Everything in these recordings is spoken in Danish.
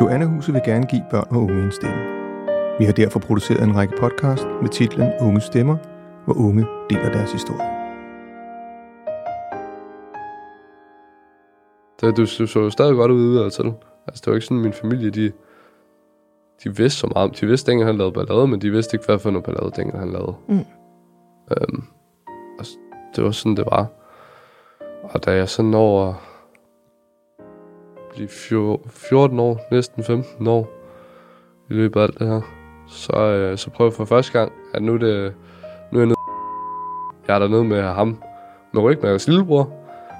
Joanna-huset vil gerne give børn og unge en stemme. Vi har derfor produceret en række podcast med titlen Unge Stemmer, hvor unge deler deres historie. Det, du, du så stadig godt ud til. Altså, det var ikke sådan, min familie, de, de vidste så meget. De vidste, at han lavede ballade, men de vidste ikke, hvad for noget ballade, dengang han lavede. Mm. Øhm, s- det var sådan, det var. Og da jeg så når blive fjor- 14 år, næsten 15 år, i løbet af alt det her, så, øh, så prøver jeg for første gang, at nu det, nu er jeg nede, jeg er dernede med ham, med Rygmærkers lillebror.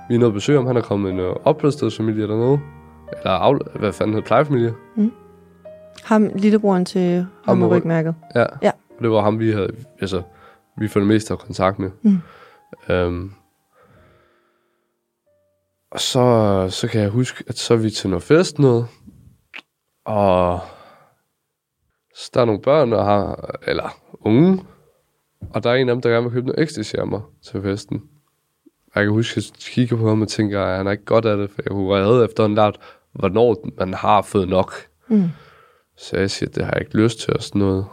Vi er nede og besøge ham, han er kommet en øh, opholdsstedsfamilie dernede. Eller af, hvad fanden hedder plejefamilie. Ham, lillebroren til ham Ham med med ryg- rygmærket. Ja. Ja. Og det var ham, vi havde, altså, vi for det meste havde kontakt med. Mm. Øhm, og så, så kan jeg huske, at så er vi til noget fest noget, og så der er nogle børn, der har, eller unge, og der er en af dem, der gerne vil købe noget ecstasy af mig til festen. Og Jeg kan huske, at jeg kigger på ham og tænker, at han er ikke godt af det, for jeg kunne redde efter en lært, hvornår man har fået nok. Mm. Så jeg siger, det har jeg ikke lyst til og sådan noget.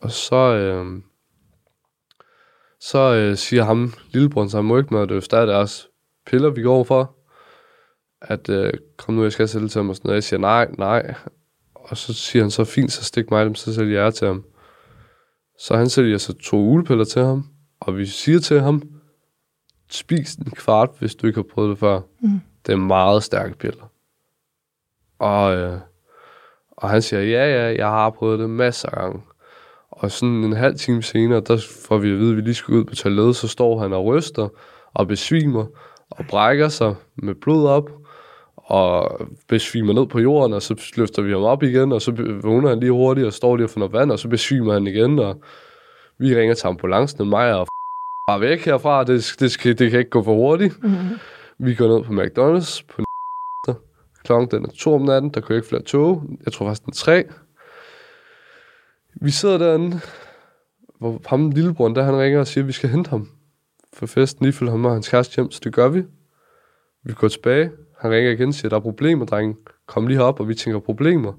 Og så, øh, så øh, siger ham, lillebroren, så han må ikke med, at det er deres piller, vi går for. At øh, kom nu, jeg skal sælge til ham og sådan noget. Jeg siger, nej, nej. Og så siger han så, fint, så stik mig dem, så sælger jeg til ham. Så han sælger så to ulepiller til ham, og vi siger til ham, spis en kvart, hvis du ikke har prøvet det før. Mm. Det er meget stærke piller. Og, øh, og han siger, ja, ja, jeg har prøvet det masser af gange. Og sådan en halv time senere, der får vi at vide, at vi lige skal ud på toilettet, så står han og ryster og besvimer og brækker sig med blod op og besvimer ned på jorden, og så løfter vi ham op igen, og så vågner han lige hurtigt og står lige og får noget vand, og så besvimer han igen, og vi ringer til ambulancen, og mig og bare væk herfra, det, det, skal, det kan ikke gå for hurtigt. Mm. Vi går ned på McDonald's på klokken den er to om natten, der kører ikke flere tog. Jeg tror faktisk, den er tre. Vi sidder derinde, hvor ham lillebroren, der han ringer og siger, at vi skal hente ham for festen. Lige følge ham og hans kæreste hjem, så det gør vi. Vi går tilbage. Han ringer igen og siger, der er problemer, drenge. Kom lige herop, og vi tænker problemer.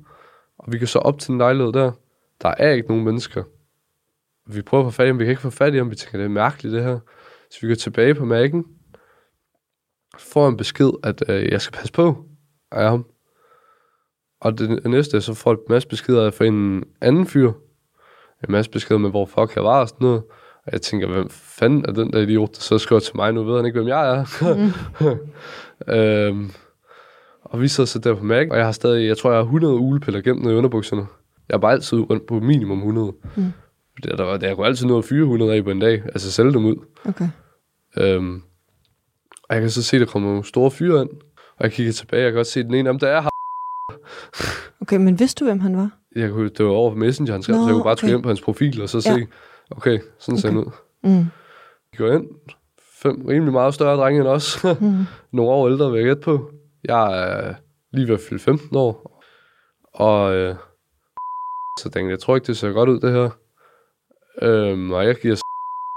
Og vi kan så op til den lejlighed der. Der er ikke nogen mennesker. Vi prøver at få fat i ham, vi kan ikke få fat i ham. Vi tænker, det er mærkeligt det her. Så vi går tilbage på mærken. Får en besked, at øh, jeg skal passe på af ham. Og det næste, så får jeg en masse beskeder fra en anden fyr. En masse beskeder med, hvor fuck jeg var og sådan noget. Og jeg tænker, hvem fanden er den der idiot, der så skriver til mig? Nu ved han ikke, hvem jeg er. øhm, og vi sidder så der på Mac, og jeg har stadig, jeg tror, jeg har 100 ulepiller gemt i underbukserne. Jeg er bare altid rundt på minimum 100. Mm. Der, der, der, jeg kunne altid nå at fyre 100 af på en dag, altså sælge dem ud. Okay. Øhm, og jeg kan så se, der kommer nogle store fyre ind, og jeg kigger tilbage, jeg kan godt se, den ene af dem, der er her. Okay, men vidste du, hvem han var? Jeg kunne, det var over på Messenger, han skrev, så jeg kunne bare okay. trykke ind på hans profil, og så se, Ja. Okay, sådan ser Okay. han ud. Mm. Jeg går ind, fem rimelig meget større drenge end os. Mm. nogle år ældre, vil jeg gætte på. Jeg er lige ved at fylde 15 år. Og øh, så tænkte jeg, jeg tror ikke, det ser godt ud, det her. Øhm, og jeg giver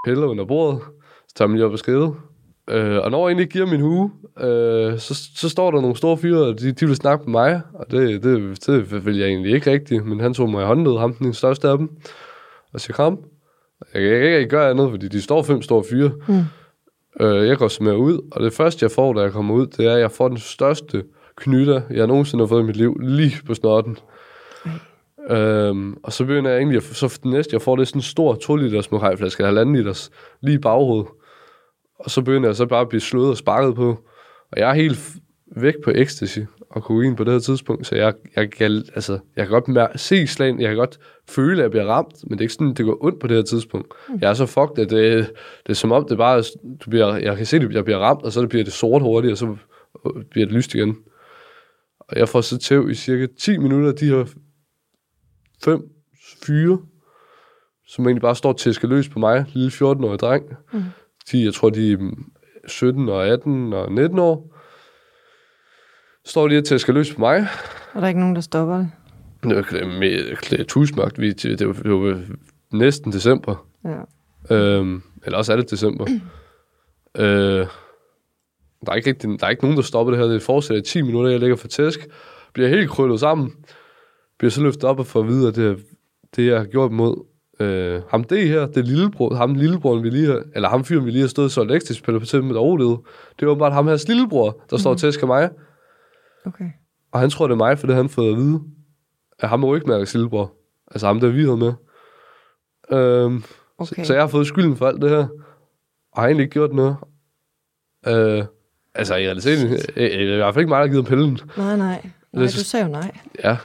piller under bordet. Så tager dem lige op og skride. Øh, og når jeg egentlig giver min hue, øh, så, så står der nogle store fyre, og de, de vil snakke med mig. Og det, det, det vil jeg egentlig ikke rigtigt. Men han tog mig i håndled, ham den største af dem. Og siger, kom. Jeg kan ikke gøre andet, fordi de står fem store fyre. Mm. Øh, jeg går med ud, og det første, jeg får, da jeg kommer ud, det er, at jeg får den største knytter, jeg nogensinde har fået i mit liv, lige på snotten. Øhm, og så begynder jeg egentlig, at, så den næste, jeg får, det er sådan en stor 2 liters morajflaske, halvanden liters, lige i baghovedet. Og så begynder jeg så bare at blive slået og sparket på. Og jeg er helt væk på ecstasy og kokain på det her tidspunkt, så jeg, jeg, kan, altså, jeg kan godt mær- se slagen, jeg kan godt føle, at jeg bliver ramt, men det er ikke sådan, det går ondt på det her tidspunkt. Mm. Jeg er så fucked, at det, det er som om, det bare, du bliver, jeg kan se, at jeg bliver ramt, og så bliver det sort hurtigt, og så bliver det lyst igen. Og jeg får så tæv i cirka 10 minutter, de her fem fyre, som egentlig bare står til løs på mig, lille 14-årig dreng. Mm. De, jeg tror, de er 17 og 18 og 19 år. Står til at skal løs på mig. Og der er ikke nogen, der stopper det? Det var med tusmagt. Vi, det, var, det var næsten december. Ja. Øhm, eller også er det december. øh, der, er ikke rigtig, der er ikke nogen, der stopper det her. Det fortsætter i 10 minutter. Jeg ligger for tæsk. bliver helt krøllet sammen. Bliver så løftet op og får at vide, at det, det jeg har gjort mod øh, ham det her, det lillebror, ham lillebroren, vi lige har, eller ham fyren, vi lige har stået så elektrisk på til med overlevet. Det er åbenbart ham her lillebror, der står og tæsker mig. Okay. Og han tror, det er mig, for det han fået at vide. At ham er ikke Mærkes lillebror. Altså ham, der vi havde med. Øhm, Okay. så, så jeg har fået skylden for alt det her. Og har egentlig ikke gjort noget. Øh, altså i realiteten, det er i hvert fald ikke mig, der har givet pillen. Nej, nej. Nej, Det du sagde jo nej. Ja.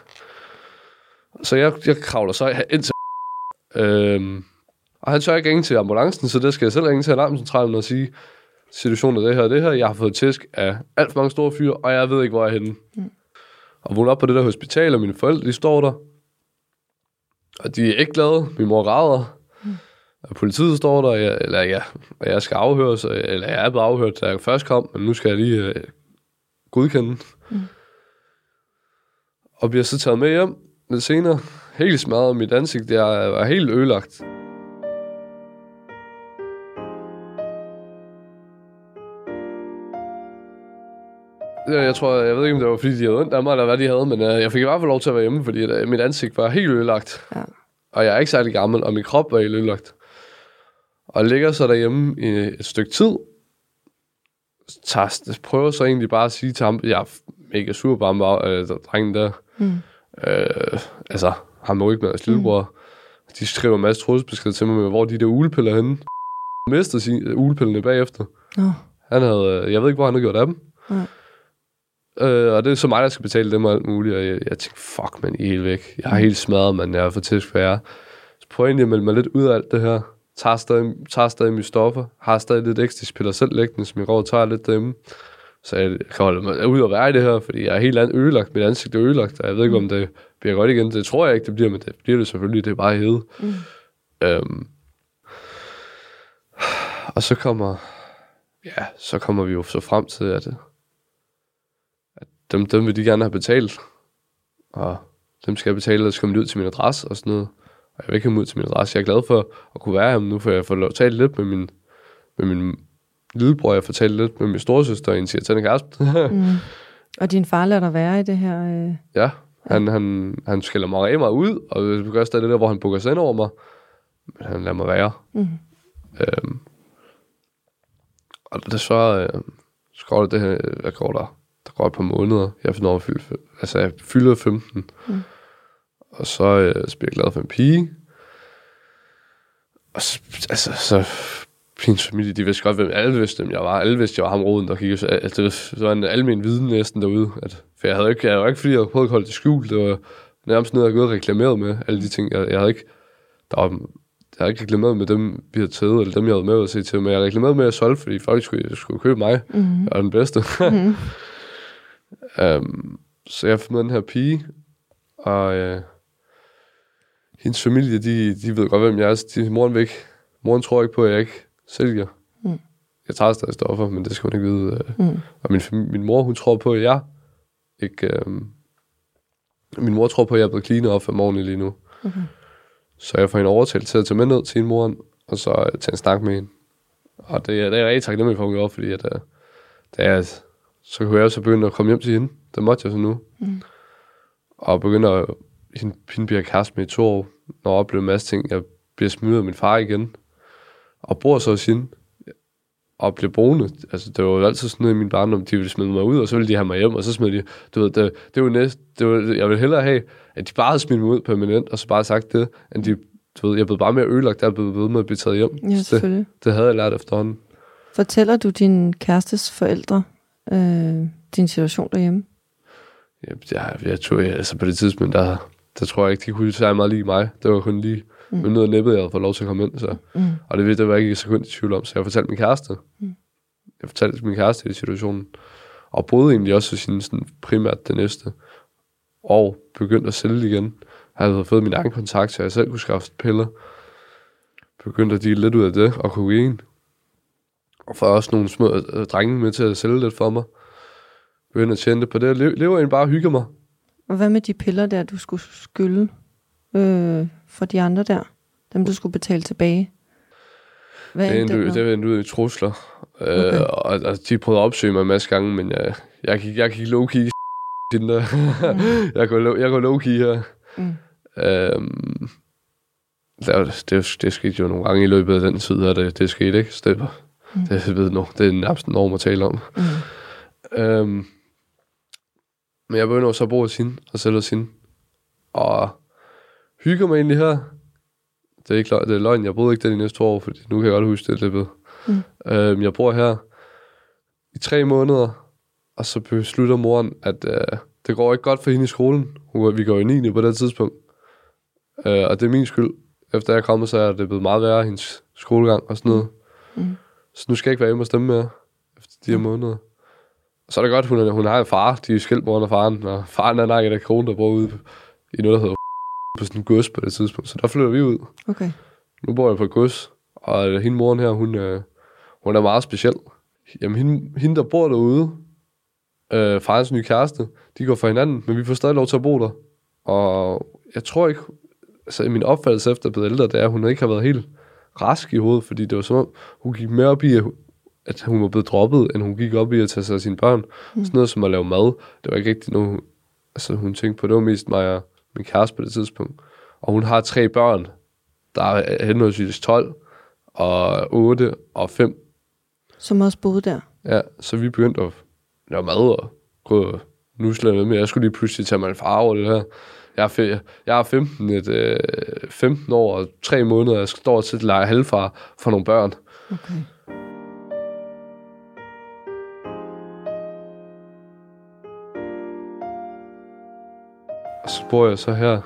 Så jeg, jeg kravler så ind til øhm, og han tør ikke ringe til ambulancen, så det skal jeg selv ringe til alarmcentralen og sige, situationen er det her det her. Jeg har fået tæsk af alt for mange store fyre, og jeg ved ikke, hvor jeg er henne. Mm. Og vågner op på det der hospital, og mine forældre, de står der. Og de er ikke glade. Min mor græder. Mm. Og politiet står der, jeg, eller ja, og jeg skal afhøres, eller jeg er blevet afhørt, da jeg først kom, men nu skal jeg lige øh, godkende. Mm. Og bliver så taget med hjem lidt senere. Helt smadret mit ansigt. Jeg var helt ødelagt. Jeg tror, jeg ved ikke, om det var, fordi de havde ondt af mig, eller hvad de havde, men uh, jeg fik i hvert fald lov til at være hjemme, fordi uh, mit ansigt var helt ødelagt. Ja. Og jeg er ikke særlig gammel, og min krop var helt ødelagt. Og ligger så derhjemme i et stykke tid. Tager, prøver så egentlig bare at sige til ham, jeg er mega sur på ham, øh, der, drengen der. Mm. Øh, altså, ham er ikke med lillebror. Mm. De skriver en masse trusselsbeskeder til mig med, hvor de der ulepiller er henne. Mistede sin, ulepillerne bagefter. Nå. Han havde, øh, jeg ved ikke, hvor han har gjort af dem. Nej. Øh, og det er så mig, der skal betale dem og alt muligt. Og jeg, jeg tænkte, fuck, man, I er helt væk. Jeg er helt smadret, man. Jeg er for tæsk for jer. Så prøver jeg egentlig at melde mig lidt ud af alt det her. Tager stadig, tager stadig mine stoffer. Har stadig lidt ekstra spiller selv liggende, som jeg går og tager lidt derhjemme. Så jeg kan holde mig ud og være i det her, fordi jeg er helt andet ødelagt. Mit ansigt er ødelagt, og jeg ved ikke, om det bliver godt igen. Det tror jeg ikke, det bliver, men det bliver det selvfølgelig. Det er bare hede. Mm. Øhm. Og så kommer, ja, så kommer vi jo så frem til, at dem, dem vil de gerne have betalt. Og dem skal jeg betale, og så kommer de ud til min adresse og sådan noget. Og jeg vil ikke dem ud til min adresse. Jeg er glad for at kunne være her nu, for jeg får lov at tale lidt med min, med min lillebror. Jeg får talt lidt med min storesøster og en siger kæreste. Mm. Og din far lader dig være i det her... Øh... Ja, han, han, han skælder mig af mig ud, og det gør stadig det der, hvor han bukker sig ind over mig. Men han lader mig være. Mm. Øhm, og det så, øh, så går det, det her, hvad går der? Der går et par måneder. Jeg finder over fylde, altså jeg fylder 15. Mm. Og så, øh, så bliver jeg glad for en pige. Og så, altså, så hendes familie, de vidste godt, hvem alle vidste, hvem jeg var. Alle vidste, jeg var ham roden, der kiggede. Så, altså, det var en almen viden næsten derude. At, for jeg havde ikke, jeg havde ikke, fordi jeg havde prøvet at holde det skjult. Det var nærmest noget, jeg havde gået og reklameret med. Alle de ting, jeg, jeg havde ikke, der var, jeg havde ikke reklameret med dem, vi havde taget, eller dem, jeg havde med at se til, men jeg reklamerede med at solge, fordi folk skulle, skulle købe mig. Mm. Jeg var den bedste. Mm. um, så jeg fandt med den her pige, og øh, hendes familie, de, de ved godt, hvem jeg er. Så de, moren væk. Moren tror ikke på, at jeg ikke sælger. Mm. Jeg tager stadig stoffer, men det skal hun ikke vide. Øh. Mm. Og min, min mor, hun tror på, at jeg ikke... Øh, min mor tror på, at jeg er blevet cleanet op for morgenen lige nu. Okay. Så jeg får hende overtalt til at tage med ned til hende moren, og så øh, tage en snak med hende. Og det, er- det er jeg rigtig taknemmelig for, at hun gjorde, fordi at, øh, det er, så kunne jeg også begynde at komme hjem til hende. Det måtte jeg så nu. Mm. Og begynde at... Hende, hende bliver kæreste med i to år, når jeg oplever en masse ting. Jeg bliver smidt af min far igen. Og bor så hos hende. Og bliver boende. Altså, det var jo altid sådan noget i min barndom. De ville smide mig ud, og så ville de have mig hjem, og så smed de... Du ved, det, det var næst... Det var, jeg ville hellere have, at de bare havde smidt mig ud permanent, og så bare sagt det, end de... Du ved, jeg blev bare mere ødelagt, jeg blev ved med at blive taget hjem. Ja, Så det, selvfølgelig. det havde jeg lært efterhånden. Fortæller du din kærestes forældre øh, din situation derhjemme? Jeg, jeg, jeg tror, jeg, altså på det tidspunkt, der, der tror jeg ikke, de kunne særlig meget lige mig. Det var kun lige Mm. med noget af nippet, jeg havde fået lov til at komme ind. Så. Mm. Og det, det var jeg ikke et sekund i tvivl om, så jeg fortalte min kæreste. Mm. Jeg fortalte min kæreste i situationen. Og boede egentlig også sin sådan, primært det næste. Og begyndte at sælge igen. Jeg havde fået min egen kontakt, så jeg selv kunne skaffe piller. Begyndte at dele lidt ud af det, og kokain. Og får også nogle små øh, drenge med til at sælge lidt for mig. Begyndte at tjene det på det. Jeg lever egentlig bare og hygger mig. Og hvad med de piller der, du skulle skylde øh, for de andre der? Dem, du skulle betale tilbage? Hvad Det endte med? det endte ud i trusler. Okay. Okay. Øh, og, og, de prøvede at opsøge mig en masse gange, men jeg, jeg, gik, jeg gik low-key hende der. jeg går, jeg går low-key her. Mm. Øhm, det, det, det skete jo nogle gange i løbet af den tid, her, det, det skete ikke. Så det, Mm. det, jeg ved nu, det er nærmest en norm at tale om. Mm. Øhm, men jeg begynder så at bo hos hende, og selv hos hende. Og hygger mig egentlig her. Det er ikke løgn, det er løgn. Jeg boede ikke der de næste to år, fordi nu kan jeg godt huske det. ved. Mm. Øhm, jeg bor her i tre måneder, og så beslutter moren, at øh, det går ikke godt for hende i skolen. Hun, vi går i 9. på det tidspunkt. Øh, og det er min skyld. Efter jeg er kommet, så er det blevet meget værre, hendes skolegang og sådan noget. Mm. Så nu skal jeg ikke være hjemme og stemme mere, efter de her måneder. Og så er det godt, hun, hun har en far. De er skilt, og faren. Og faren er en af kone, der bor ude i noget, der hedder på sådan en gods på det tidspunkt. Så der flytter vi ud. Okay. Nu bor jeg på et gods. Og hende moren her, hun, øh, hun er meget speciel. Jamen, hende, hende der bor derude, øh, farens nye kæreste, de går for hinanden, men vi får stadig lov til at bo der. Og jeg tror ikke, altså min opfattelse efter at blive ældre, det er, at hun ikke har været helt rask i hovedet, fordi det var som om, hun gik mere op i, at hun- var blevet droppet, end hun gik op i at tage sig af sine børn. Mm. Sådan noget som at lave mad, det var ikke rigtig noget, hun- altså, hun tænkte på. Det var mest mig og min kæreste på det tidspunkt. Og hun har tre børn, der er henholdsvis 12 og 8 og 5 Som også boede der. Ja, så vi begyndte at lave mad og gå og nusle noget med. Jeg skulle lige pludselig tage mig en far over det her. Jeg er, jeg er 15, et, øh, 15 år og 3 måneder, og jeg står til at lege halvfar for nogle børn. Okay. Og så bor jeg så her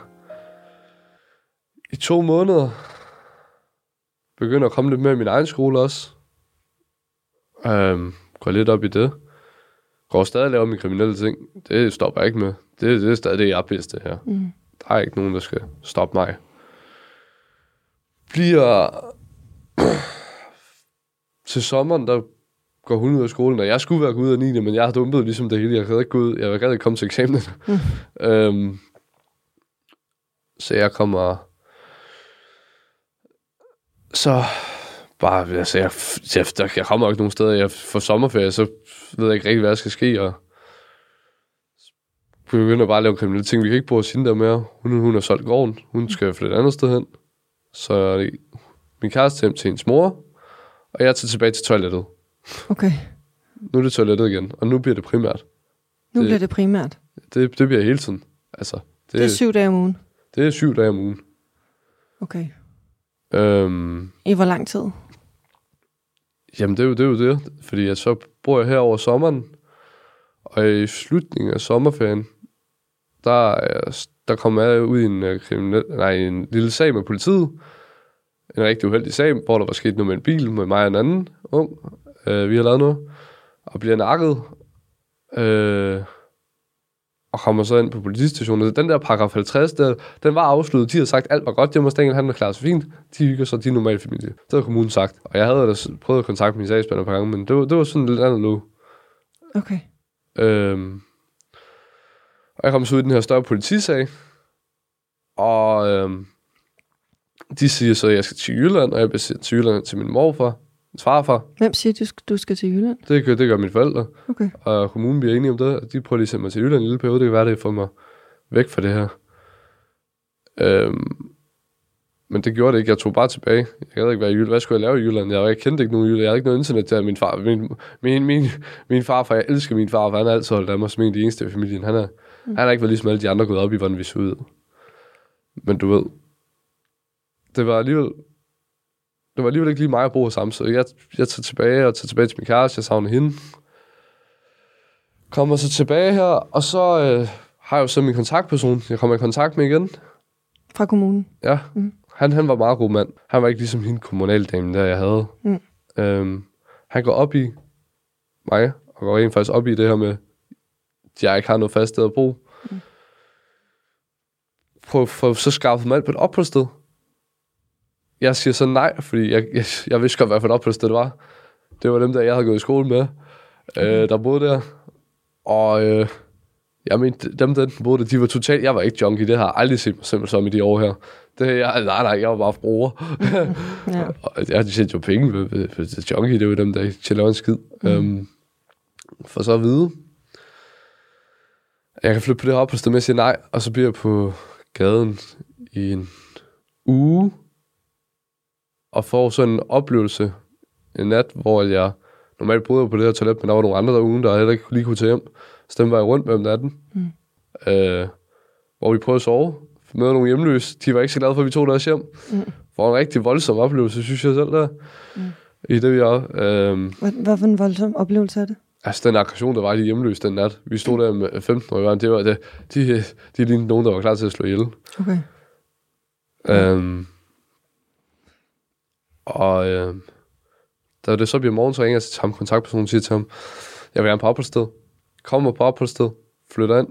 i to måneder. Begynder at komme lidt mere i min egen skole også. Øhm, går lidt op i det. Går stadig og laver mine kriminelle ting. Det stopper jeg ikke med. Det, det er stadig det, jeg bedst til her. Mm. Der er ikke nogen, der skal stoppe mig. Bliver... til sommeren, der går hun ud af skolen, og jeg skulle være gået ud af 9. men jeg har dumpet ligesom det hele. Jeg gad ikke gå ud. Jeg gad ikke komme til eksamen. Mm. øhm, så jeg kommer... Så bare, altså, jeg, jeg, der, jeg kommer ikke nogen steder. Jeg får sommerferie, så ved jeg ikke rigtig, hvad der skal ske, og begynder bare at lave kriminelle ting. Vi kan ikke bo hos hende der mere. Hun, hun har solgt gården. Hun skal flytte et andet sted hen. Så min kæreste hjem til hendes mor, og jeg tager tilbage til toilettet. Okay. Nu er det toilettet igen, og nu bliver det primært. Nu Det- bliver det primært. Det, det bliver hele tiden. Altså, det, Det er syv dage om ugen. det er syv dage om ugen. Okay. Øhm, I hvor lang tid? Jamen, det er jo det, er jo det. Fordi jeg så bor jeg her over sommeren, og i slutningen af sommerferien, der, er- der kommer jeg ud i en, øh, kriminel, nej, en lille sag med politiet. En rigtig uheldig sag, hvor der var sket noget med en bil med mig og en anden ung. Øh, vi har lavet noget. Og bliver nakket. Øh, og kommer så ind på politistationen. Den der paragraf 50, der, den var afsluttet. De har sagt, alt var godt. Det må Stengel, han er klar så fint. De hygger sig, de er normale familie. Det havde kommunen sagt. Og jeg havde da prøvet at kontakte min sagsspænder et par gange, men det var, det var sådan lidt andet nu. Okay. Øhm, og jeg kom så ud i den her større politisag, og øhm, de siger så, at jeg skal til Jylland, og jeg bliver sendt til Jylland til min morfar, min farfar. Hvem siger, du, skal- du skal til Jylland? Det gør, det gør mine forældre, Okay. og kommunen bliver enige om det, og de prøver lige at sende mig til Jylland en lille periode. Det kan være, det får mig væk fra det her. Øhm, men det gjorde det ikke. Jeg tog bare tilbage. Jeg gad ikke være i Jylland. Hvad skulle jeg lave i Jylland? Jeg, jeg kendte ikke nogen i Jylland. Jeg havde ikke noget internet til min far. Min, min, min, min farfar, jeg elsker min far, for han har altid holdt af mig som en af de eneste i familien. Han, er, mm. han har ikke været ligesom alle de andre gået op i, hvordan vi så ud. Men du ved, det var alligevel, det var alligevel ikke lige mig at bo ham, så jeg, jeg tager tilbage og tager tilbage til min kæreste, jeg savner hende. Kommer så tilbage her, og så øh, har jeg jo så min kontaktperson, jeg kommer i kontakt med igen. Fra kommunen? Ja, Mm. han, han var meget god mand. Han var ikke ligesom hende kommunaldamen, der jeg havde. Mm. Øhm, han går op i mig, og går rent faktisk op i det her med, jeg ikke har noget fast sted at bo. Mm. Prøv for så skaffet mig alt på et opholdssted. Jeg siger så nej, fordi jeg, jeg, jeg vidste godt, hvad for et opholdssted det var. Det var dem, der jeg havde gået i skole med, øh, der boede der. Og øh, jeg mente, dem, der boede der, de var totalt... Jeg var ikke junkie, det har jeg aldrig set mig selv som i de år her. Det, jeg, nej, nej, jeg var bare bruger. Ja. Og jeg tjente jo penge ved junkie, det var dem, der ikke tjener en skid. Mm. Øhm, for så at vide, jeg kan flytte på det her opholdssted, men jeg siger nej, og så bliver jeg på gaden i en uge, og får sådan en oplevelse en nat, hvor jeg normalt boede på det her toilet, men der var nogle andre der ugen, der heller ikke lige kunne tage hjem. Så dem var jeg rundt med om natten. Mm. Øh, hvor vi prøvede at sove, møder nogle hjemløse. De var ikke så glade for, at vi tog deres hjem. Mm. For en rigtig voldsom oplevelse, synes jeg selv der. Mm. I det, vi er. Øh, Hvad, hvad for en voldsom oplevelse er det? Altså, den aggression, der var i de hjemløse den nat. Vi stod der med 15 år det var det. De, de lignede nogen, der var klar til at slå ihjel. Okay. Øhm, og øh, da det så bliver morgen, så ringer jeg til ham kontaktpersonen siger til ham, jeg vil gerne på opholdssted. Kommer på opholdssted, flytter ind,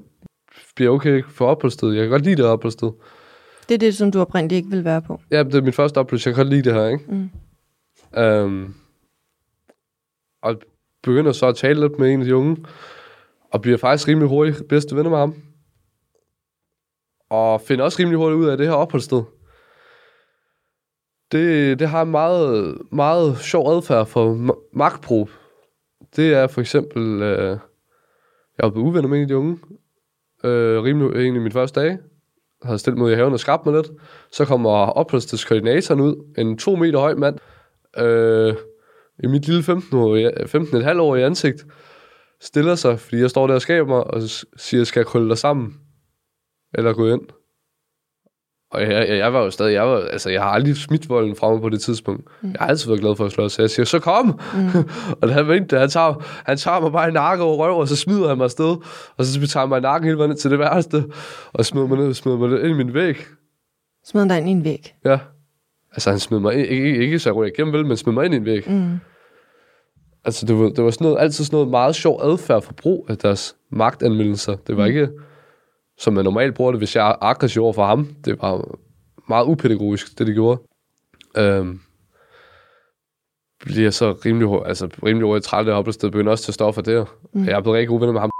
bliver okay for opholdssted. Jeg kan godt lide det opholdssted. Det er det, som du oprindeligt ikke vil være på. Ja, det er min første oplevelse. Jeg kan godt lide det her, ikke? Mm. Øhm, og begynder så at tale lidt med en af de unge, og bliver faktisk rimelig hurtigt bedste venner med ham. Og finder også rimelig hurtigt ud af det her opholdssted. Det, det har en meget, meget sjov adfærd for magtbrug. Det er for eksempel, øh, jeg var blevet uvenner med en af de unge, øh, rimelig egentlig min første dag, Jeg havde stillet mod i haven og skabt mig lidt. Så kommer opholdstedskoordinatoren ud, en to meter høj mand, øh, i mit lille 15,5 år i ansigt, stiller sig, fordi jeg står der og skaber mig, og siger, skal jeg krølle dig sammen? Eller gå ind? Og jeg, jeg, jeg var jo stadig, jeg, var, altså, jeg har aldrig smidt volden fra mig på det tidspunkt. Mm. Jeg har altid været glad for at slå, så jeg siger, så kom! Mm. og han ventede, han tager, han tager mig bare i nakke over røv, og så smider han mig afsted. Og så tager han mig i nakken hele vejen til det værste, og smider mig ned, smider mig ind i min væg. Smider dig ind i en væg? Ja. Altså, han smed mig ind, ikke, ikke, ikke så jeg ryger igennem vel, men smed mig ind i en væg. Mm. Altså, det var, det var sådan noget, altid sådan noget meget sjov adfærd for brug af deres magtanmeldelser. Det var mm. ikke, som man normalt bruger det, hvis jeg er aggressiv over for ham. Det var meget upædagogisk, det de gjorde. Øhm, bliver så rimelig, altså, rimelig hurtigt træt af opholdsted, begynder også til at stå for det. Mm. Jeg er blevet rigtig god venner med ham.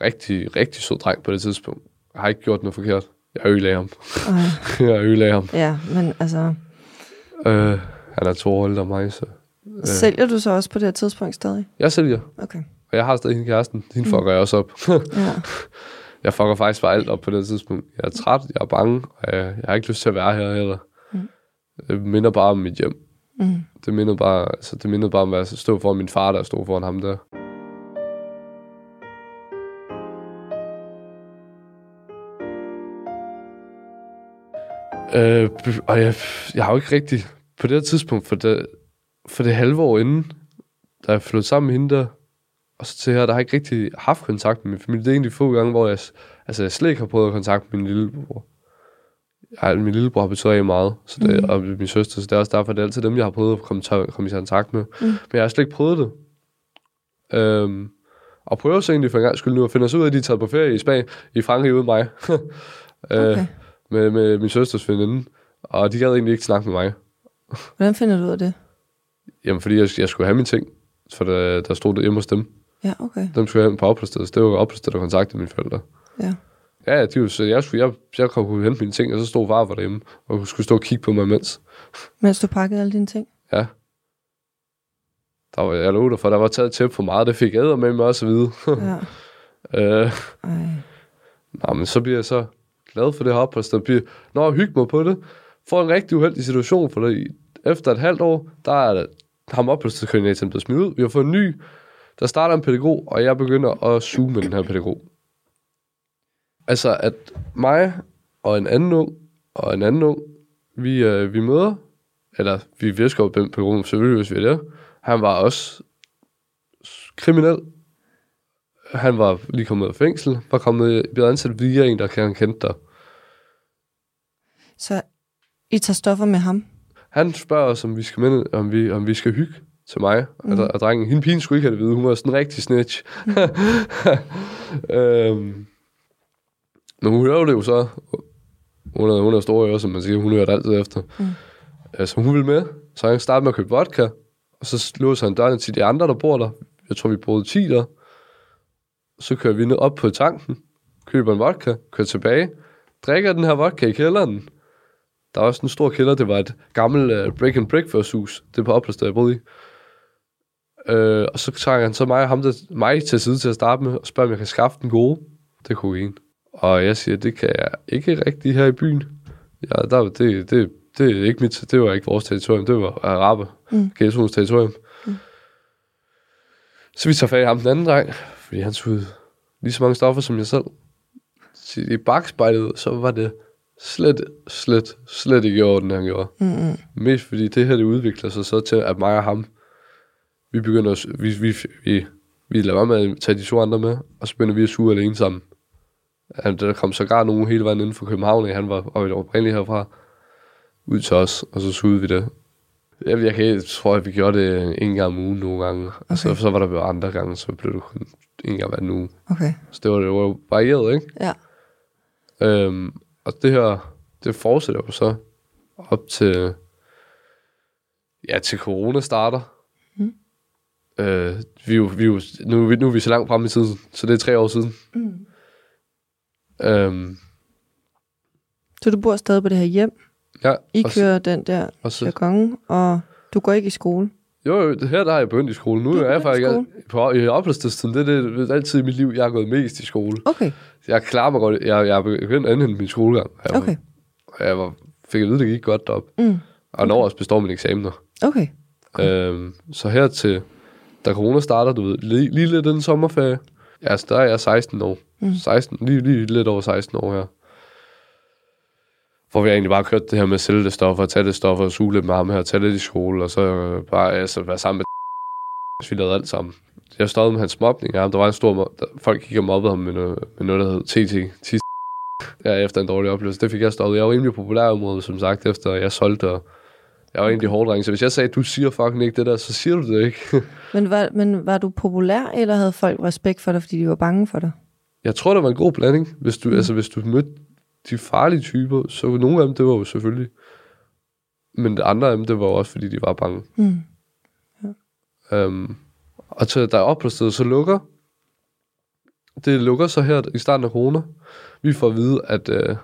Rigtig, rigtig sød dreng på det tidspunkt. Jeg har ikke gjort noget forkert. Jeg ødelagde ham. Okay. jeg ødelagde ham. Ja, men altså... Øh, han er to år ældre mig, så... Øh. Sælger du så også på det her tidspunkt stadig? Jeg sælger. Okay. Og jeg har stadig hende kæresten. Hende fucker jeg også op. Ja. jeg fucker faktisk bare alt op på det tidspunkt. Jeg er træt, jeg er bange, og jeg, jeg har ikke lyst til at være her heller. Mm. Det minder bare om mit hjem. Mm. Det minder bare, altså, det minder bare om at stå foran min far, der stod foran ham der. Øh, og jeg, jeg har jo ikke rigtig, på det her tidspunkt, for det, for det halve år inden, da jeg flyttede sammen med hende der, og så til her, der har jeg ikke rigtig haft kontakt med min familie. Det er egentlig få gange, hvor jeg, altså, jeg slet ikke har prøvet at kontakte min lillebror. Jeg, min lillebror har betydet rigtig meget, så det, mm. og min søster, så det er også derfor, det er altid dem, jeg har prøvet at komme, komme i kontakt med. Mm. Men jeg har slet ikke prøvet det. Øhm, og prøver så egentlig for en gang skyld nu at finde os ud af, at de er taget på ferie i Spanien, i Frankrig uden mig. Okay. øh, med, med min søsters veninde. Og de gad egentlig ikke snakke med mig. Hvordan finder du ud af det? Jamen, fordi jeg, jeg skulle have mine ting. For der, der stod det hjemme hos dem. Ja, okay. Dem skulle jeg have på opholdsstedet. Så det var opholdsstedet, der kontaktede mine forældre. Ja. Ja, de var, så jeg, skulle, jeg, jeg kunne hente mine ting, og så stod far for derhjemme, og skulle stå og kigge på mig imens. Mens du pakkede alle dine ting? Ja. Der var, jeg lovede for, der var taget tæp for meget, det fik jeg med mig også at vide. Ja. øh, Ej. Nå, men så bliver jeg så glad for det her opholdssted. Bliver, når jeg hygger mig på det, får en rigtig uheldig situation, for det, efter et halvt år, der er ham opholdsstedskoordinatoren blevet smidt ud. Vi har fået en ny, der starter en pædagog, og jeg begynder at suge med den her pædagog. Altså, at mig og en anden ung, og en anden ung, vi, øh, vi møder, eller vi visker op den pædagog, selvfølgelig hvis vi er der. Han var også kriminel. Han var lige kommet ud af fængsel, var kommet, blevet ansat via en, der kan kende dig. Så I tager stoffer med ham? Han spørger os, om vi skal, minde, om vi, om vi skal hygge til mig mm. og, og drengen. Hende pigen skulle ikke have det vide. Hun var sådan en rigtig snitch. Mm. øhm, men hun hører det jo så. Hun er, hun er stor jo, som man siger. Hun hører det altid efter. Mm. Altså, hun vil med. Så han startede med at købe vodka. Og så låser han dørene til de andre, der bor der. Jeg tror, vi boede 10 der. Så kører vi ned op på tanken. Køber en vodka. Kører tilbage. Drikker den her vodka i kælderen. Der er også en stor kælder. Det var et gammelt uh, break and breakfast hus. Det er på opholdsstedet, jeg boede i. Uh, og så tager han så mig ham der, mig til side til at starte med, og spørger, om jeg kan skaffe den gode. Det er kokain. Og jeg siger, det kan jeg ikke rigtig her i byen. Ja, der, det, det, det, er ikke mit, det var ikke vores territorium, det var araber. Mm. Ghettoens territorium. Mm. Så vi tager fat i ham den anden dreng, fordi han ud lige så mange stoffer som jeg selv. Så i bagspejlet, så var det slet, slet, slet ikke i orden, han gjorde. Mm-mm. Mest fordi det her, det udvikler sig så til, at mig og ham, vi begynder at, vi, vi, vi, vi lader være med at tage de to andre med, og så begynder vi at suge alene sammen. Han, der kom sågar nogen hele vejen inden for København, han var oprindeligt herfra, ud til os, og så sugede vi det. Jeg, jeg, kan, jeg tror, at vi gjorde det en gang om ugen nogle gange, okay. og så, så var der bare andre gange, så blev det kun en gang hver uge. Okay. Så det var, det var varieret, ikke? Ja. Øhm, og det her, det fortsætter jo så op til, ja, til corona starter. Mm. Øh, vi jo, vi jo, nu, vi- nu er vi så langt frem i tiden, så det er tre år siden. Mm. Øhm, Så du bor stadig på det her hjem. ja, I og så- kører den der jargon, og du går ikke i skole. Jo, jo, det her der er jeg begyndt i skole. Nu er jeg faktisk på, i opholdstidstiden. Det det, det er altid i mit liv, jeg har gået mest i skole. Okay, Jeg klarer mig godt. Jeg, jeg er begyndt at anhente min skolegang. Jeg, var- okay. jeg var, fik at vide, det gik godt op. Mm. Og når også består mine eksamener. Okay. Øhm, så her til, da corona starter, du ved, lige, lige lidt den sommerferie. Ja, så der er jeg 16 år. Mm. 16, lige, lige lidt over 16 år her. Hvor vi egentlig bare kørt det her med at sælge det stoffer, tage det stoffer, og suge lidt med ham her, tage lidt i skole, og så øh, bare altså, være sammen med vi lavede alt sammen. Jeg stod med hans mobning. Ja, der var en stor der, folk gik og mobbede ham med noget, med noget der hed TT. Tis- Ja, efter en dårlig oplevelse. Det fik jeg stoppet. Jeg var rimelig populær i området, som sagt, efter jeg solgte, og jeg var egentlig hård. Så hvis jeg sagde, du siger fucking ikke det der, så siger du det ikke. Men var, men var du populær, eller havde folk respekt for dig, fordi de var bange for dig? Jeg tror, der var en god blanding. Hvis du, mm. altså, hvis du mødte de farlige typer, så nogle af dem, det var jo selvfølgelig. Men de andre af dem, det var jo også, fordi de var bange. Mm. Um, og til der er opholdsstedet, så lukker. Det lukker så her i starten af corona. Vi får at vide, at uh,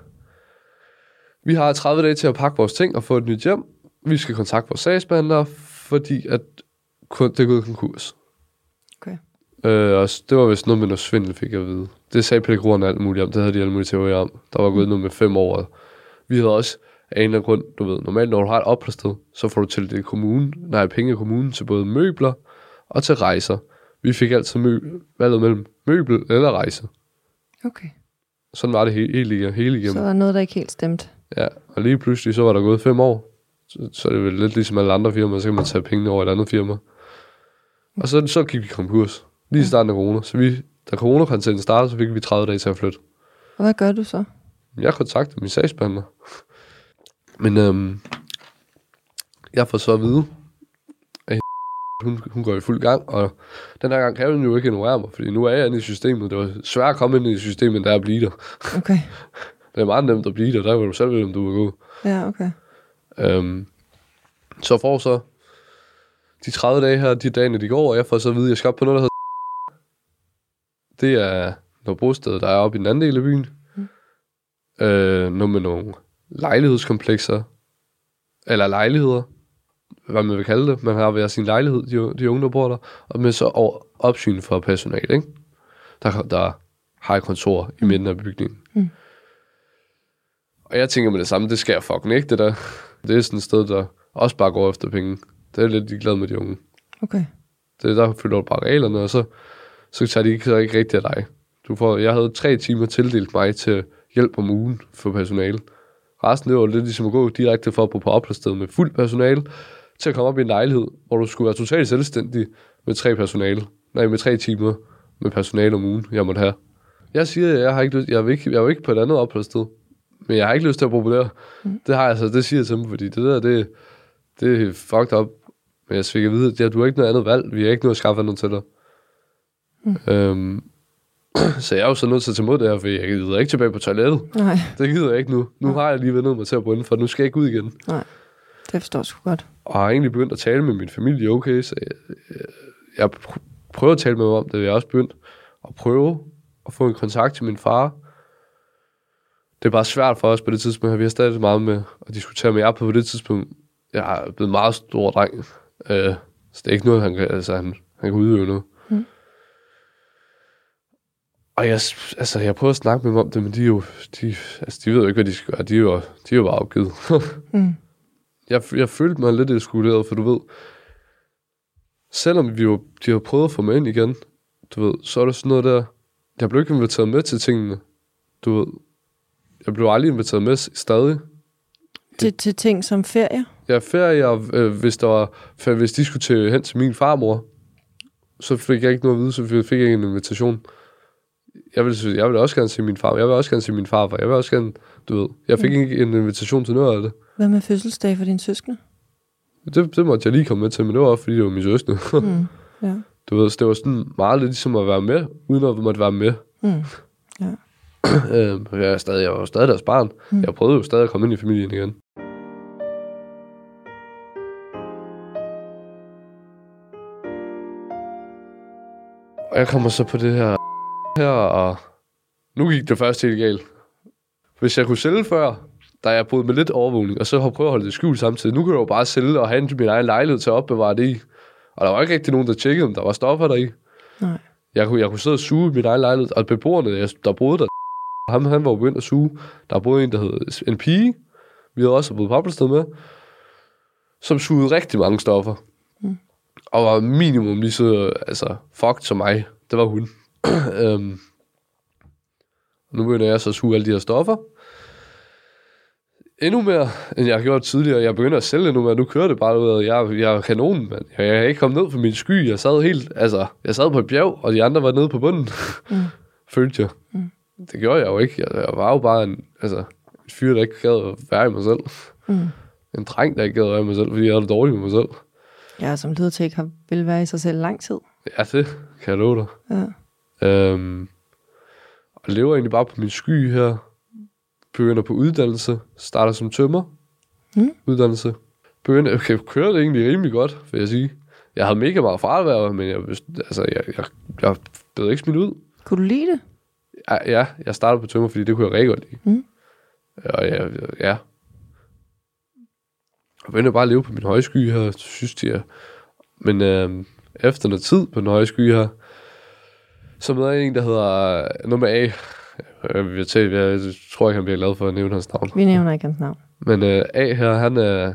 vi har 30 dage til at pakke vores ting og få et nyt hjem. Vi skal kontakte vores sagsbehandlere, fordi at kun, det er gået konkurs. Okay. Øh, og det var vist noget med noget svindel, fik jeg at vide. Det sagde pædagogerne alt muligt om. Det havde de alle mulige teorier om. Der var gået noget med fem år. Vi havde også af en eller anden grund, du ved, normalt når du har et opholdssted, så får du tildelt kommunen, nej, penge af kommunen til både møbler og til rejser. Vi fik altid mø- valget mellem møbel eller rejse. Okay. Sådan var det he- hele, igennem- hele Så igennem. var der noget, der ikke helt stemte. Ja, og lige pludselig, så var der gået fem år. Så, så er det vel lidt ligesom alle andre firmaer, så kan man tage pengene over et andet firma. Og så, så gik vi konkurs. Lige i starten af corona. Så vi, da coronakoncerten startede, så fik vi 30 dage til at flytte. Og hvad gør du så? Jeg kontaktede min sagsbehandler. Men øhm, jeg får så at vide, at hun, hun går i fuld gang, og den her gang kan hun jo ikke ignorere mig, fordi nu er jeg inde i systemet. Det var svært at komme ind i systemet, end det er at blive der. Okay. Det er meget nemt at blive der, der kan du selv vælge, om du vil gå. Ja, okay. Øhm, så får så de 30 dage her, de dagene de går, og jeg får så at vide, at jeg skal op på noget, der Det er noget bosted, der er oppe i den anden del af byen. Mm. Øh, noget med nogle lejlighedskomplekser, eller lejligheder, hvad man vil kalde det. Man har hver sin lejlighed, de, de unge, der bor der, og med så over, opsyn for personal, ikke? Der, der har et kontor i midten af bygningen. Mm. Og jeg tænker med det samme, det skal jeg fucking ikke, det der. Det er sådan et sted, der også bare går efter penge. Det er lidt ligeglad med de unge. Okay. Det, der følger bare reglerne, og så, så tager de ikke, så ikke rigtigt af dig. Du får, jeg havde tre timer tildelt mig til hjælp om ugen for personale. Resten, det var lidt ligesom at gå direkte for at bo på opholdssted med fuld personale, til at komme op i en lejlighed, hvor du skulle være totalt selvstændig med tre personale. Nej, med tre timer med personale om ugen, jeg måtte have. Jeg siger, at jeg har ikke lyst, jeg vil ikke, jeg vil ikke på et andet opholdssted. Men jeg har ikke lyst til at på her. Mm. Det har jeg altså, det siger jeg til dem, fordi det der, det, det er fucked up. Men jeg fik at vide, at ja, du har ikke noget andet valg. Vi har ikke noget at skaffe noget til dig. Mm. Øhm, så jeg er jo så nødt til at tage imod det her, for jeg gider ikke tilbage på toilettet. Nej, Det gider jeg ikke nu. Nu har jeg lige vendt mig til at brænde, for nu skal jeg ikke ud igen. det forstår jeg sgu godt. Og har egentlig begyndt at tale med min familie, okay, så jeg, jeg, jeg pr- prøver at tale med dem om det. Jeg har også begyndt at prøve at få en kontakt til min far. Det er bare svært for os på det tidspunkt. Vi har stadig meget med at diskutere med jer på det tidspunkt. Jeg er blevet meget stor dreng. Øh, så det er ikke noget, han kan, altså, han, han kan udøve noget. Og jeg, altså, jeg prøver at snakke med dem om det, men de, er jo, de, altså, de ved jo ikke, hvad de skal gøre. De er jo, de er jo bare afgivet. Mm. jeg, jeg følte mig lidt ekskluderet, for du ved, selvom vi jo, de har prøvet at få mig ind igen, du ved, så er der sådan noget der, jeg blev ikke inviteret med til tingene, du ved. Jeg blev aldrig inviteret med stadig. Til, til ting som ferie? Jeg ferie, og øh, hvis, der var, hvis de skulle til, hen til min farmor, så fik jeg ikke noget at vide, så fik jeg ikke en invitation. Jeg vil, jeg vil også gerne se min far, jeg vil også gerne se min farfar, jeg vil også gerne, du ved, jeg fik ikke en invitation til noget af det. Hvad med fødselsdag for dine søskende? Det, det måtte jeg lige komme med til, men det var også, fordi det var min søskende. Mm. Ja. Du ved, så det var sådan meget lidt ligesom at være med, uden at måtte være med. Mm. øhm, jeg, er stadig, jeg var jo stadig deres barn. Mm. Mm. Jeg prøvede jo stadig at komme ind i familien igen. Og jeg kommer så på det her her, og nu gik det først helt galt. Hvis jeg kunne sælge før, der jeg boet med lidt overvågning, og så har prøvet at holde det skjult samtidig. Nu kan jeg jo bare sælge og have min egen lejlighed til at opbevare det i. Og der var ikke rigtig nogen, der tjekkede, om der var stoffer deri. Nej. Jeg kunne, jeg kunne sidde og suge i min egen lejlighed, og beboerne, der boede der, ham, han var begyndt at suge. Der boede en, der hed en pige, vi havde også boet på med, som sugede rigtig mange stoffer. Mm. Og var minimum lige så altså, fucked som mig. Det var hun. øhm, nu begynder jeg så at suge alle de her stoffer. Endnu mere, end jeg har gjort tidligere. Jeg begynder at sælge endnu mere. Nu kører det bare ud af, jeg, jeg er kanonen, mand. Jeg, jeg er ikke kommet ned fra min sky. Jeg sad helt, altså, jeg sad på et bjerg, og de andre var nede på bunden. Mm. Følte jeg. Mm. Det gjorde jeg jo ikke. Jeg, jeg var jo bare en, altså, en fyr, der ikke gad at være i mig selv. Mm. En dreng, der ikke gad at være i mig selv, fordi jeg havde det dårligt med mig selv. Ja, som lyder til ikke har, vil være i sig selv lang tid. Ja, det kan jeg love dig. Ja. Øhm, og lever egentlig bare på min sky her. Begynder på uddannelse. Starter som tømmer. Mm. Uddannelse. Begynder, okay, kører det egentlig rimelig godt, vil jeg sige. Jeg havde mega meget fravær, men jeg, altså, jeg, jeg, jeg blev ikke smidt ud. Kunne du lide det? Ja, ja, jeg startede på tømmer, fordi det kunne jeg rigtig godt lide. Mm. Og ja, ja. Jeg begyndte bare at leve på min høje sky her, synes er. Men øh, efter noget tid på den høje sky her, så møder jeg en, der hedder øh, med A. Jeg, vil tage, jeg tror ikke, han bliver glad for at nævne hans navn. Vi nævner ikke hans navn. Men øh, A her, han er,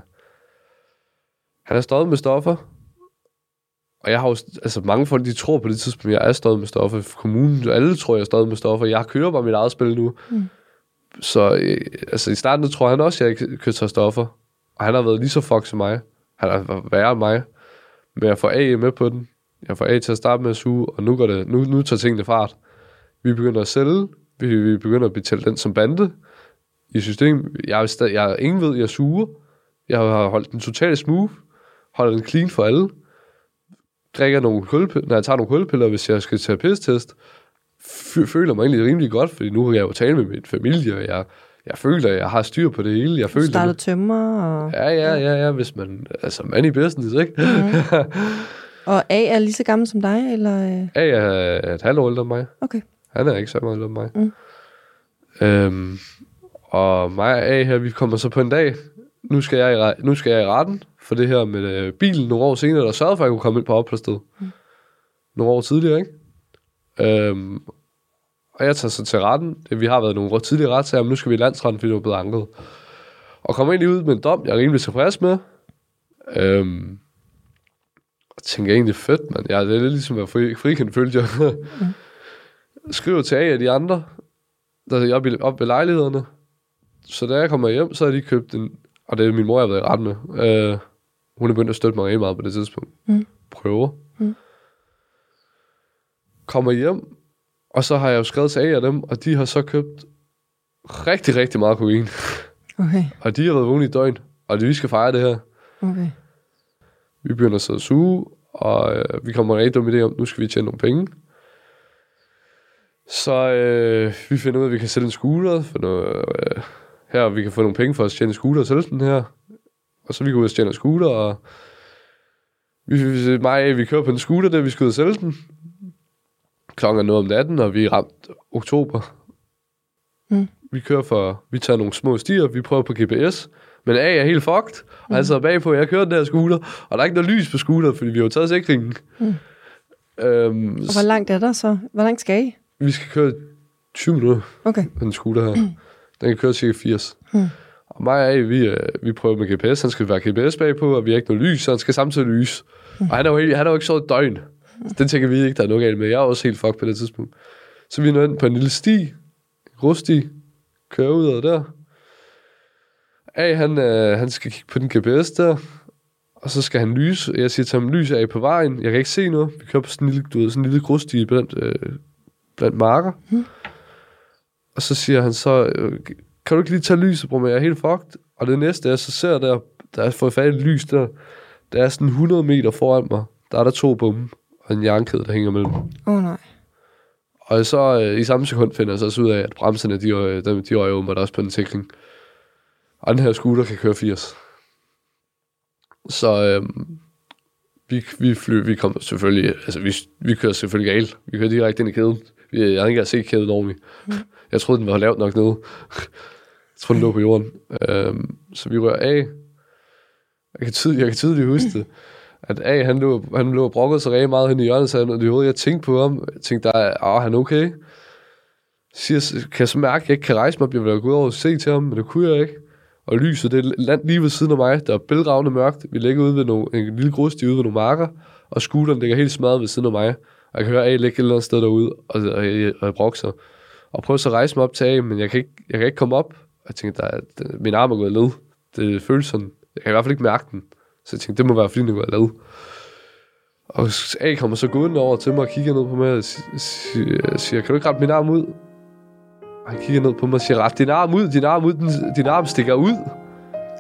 han er stået med stoffer. Og jeg har jo, altså mange folk, de tror på det tidspunkt, jeg er stået med stoffer. Kommunen, alle tror, jeg er stået med stoffer. Jeg kører bare mit eget spil nu. Mm. Så øh, altså, i starten tror han også, at jeg tage stoffer. Og han har været lige så fuck som mig. Han har været værre end mig. Men jeg får A med på den. Jeg får A til at starte med at suge, og nu, går det, nu, nu tager tingene fart. Vi begynder at sælge. Vi, vi begynder at betale den som bande i systemet. Jeg er, stadig, jeg ingen ved, jeg suger. Jeg har holdt den totalt smooth. Holder den clean for alle. Drikker nogle kulpiller, når jeg tager nogle kulpiller, hvis jeg skal tage pistest. Føler mig egentlig rimelig godt, fordi nu kan jeg jo tale med min familie, og jeg, jeg føler, at jeg har styr på det hele. Jeg føler, startede tømmer, og, Ja, ja, ja, ja, hvis man, altså man i business, ikke? Mhm. og A er lige så gammel som dig, eller? øh? A er et halvt år ældre end mig. Okay. Han er ikke så meget ældre end mig. Mm. Øhm, og mig og A her, vi kommer så på en dag, nu skal jeg i, nu skal jeg i retten for det her med øh, bilen nogle år senere, der sørgede for, at jeg kunne komme ind på opholdssted. Mm. Nogle år tidligere, ikke? Øhm, og jeg tager så til retten. Vi har været nogle år tidligere retssager, men nu skal vi i landsretten, fordi det var blevet anket. Og kommer egentlig ud med en dom, jeg er rimelig tilfreds med. Øhm, tænker egentlig fedt, man. Ja, det er lidt ligesom at være fri, frikendt, følte jeg. Skriver til A af de andre, der er i- oppe ved lejlighederne. Så da jeg kommer hjem, så har de købt en... Og det er min mor, jeg har været i ret med. Øh, hun er begyndt at støtte mig rigtig meget på det tidspunkt. Mm. Prøver. Mm. Kommer hjem, og så har jeg jo skrevet til A af dem, og de har så købt rigtig, rigtig meget kokain. Okay, Og de har været vågne i døgn, og det, vi skal fejre det her. okay. Vi begynder så at suge, og øh, vi kommer rigtig dum idé om, nu skal vi tjene nogle penge. Så øh, vi finder ud af, at vi kan sælge en scooter, for noget, øh, her vi kan få nogle penge for at tjene en scooter og sælge den her. Og så vi går ud og tjene en scooter, og vi, vi, mig og vi kører på en scooter, der vi skal ud og sælge den. Klokken er noget om natten, og vi er ramt oktober. Mm. Vi kører for, vi tager nogle små stier, vi prøver på GPS, men A er helt fucked, og han sidder bagpå, og jeg kører den der scooter, og der er ikke noget lys på scooter, fordi vi har jo taget sikringen. Mm. Øhm, Og hvor langt er der så? Hvor langt skal I? vi skal køre 20 minutter Okay. på den scooter her. Den kan køre cirka 80. Hmm. Og mig og A, vi, øh, vi prøver med GPS. Han skal være GPS bagpå, og vi har ikke noget lys, så han skal samtidig lyse. Og han er jo, helt, han er jo ikke så et døgn. Så den tænker vi ikke, der er noget galt med. Jeg er også helt fucked på det tidspunkt. Så vi er nået ind på en lille sti, en grussti, kører ud af der. A, han, øh, han skal kigge på den GPS der, og så skal han lyse. Jeg siger til ham, lys er på vejen. Jeg kan ikke se noget. Vi kører på sådan en lille, du ved, sådan en lille grussti blandt, øh, blandt marker. Og så siger han så, øh, kan du ikke lige tage lyset, bror, men jeg er helt fucked. Og det næste, jeg så ser der, der er fået fat i lys der, der er sådan 100 meter foran mig. Der er der to bombe og en jernkæde, der hænger mellem. Åh oh, nej. Og så øh, i samme sekund finder jeg så også ud af, at bremserne, de, er, de, de er jo åbenbart også på en sikring. Og den her scooter kan køre 80. Så øh, vi, vi, fly, vi kom selvfølgelig, altså vi, vi kører selvfølgelig galt. Vi kører direkte ind i kæden. Vi, jeg havde ikke engang set kæden ordentligt. Jeg troede, den var lavt nok nede. Jeg troede, den lå på jorden. Øh, så vi rører af. Jeg kan, tydeligt, jeg kan tydeligt huske det. At A, han lå, han lå og brokkede sig rigtig meget hen i hjørnet, så han, det hovedet, jeg tænkte på ham. Jeg tænkte, der er, åh, han er okay. Siger, kan jeg så mærke, at jeg ikke kan rejse mig, jeg ville gå ud over og se til ham, men det kunne jeg ikke. Og lyset, det er land lige ved siden af mig, der er bælragende mørkt. Vi ligger ude ved nogle, en lille grussti ude ved nogle marker, og skulderen ligger helt smadret ved siden af mig. Og jeg kan høre A ligge et eller andet sted derude, og, og, og, og jeg brokker. Og prøver så at rejse mig op til A, men jeg kan ikke, jeg kan ikke komme op. Og jeg tænker, der er, der, min arm er gået ned. Det føles sådan. Jeg kan i hvert fald ikke mærke den. Så jeg tænkte, det må være, fordi den er gået ned. Og A kommer så gående over til mig og kigger ned på mig og siger, kan du ikke rette min arm ud? Han kigger ned på mig og siger, ret din arm ud, din arm ud, den, din arm stikker ud.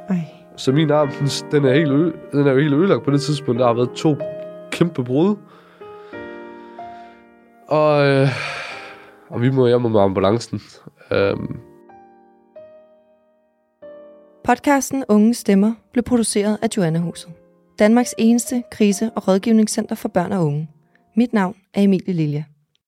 Ej. Så min arm, den, den, er helt ø, den er jo helt ødelagt på det tidspunkt. Der har været to kæmpe brud. Og, øh, og vi må hjem med ambulancen. Øhm, Podcasten Unge Stemmer blev produceret af Joanna Huset. Danmarks eneste krise- og rådgivningscenter for børn og unge. Mit navn er Emilie Lilja.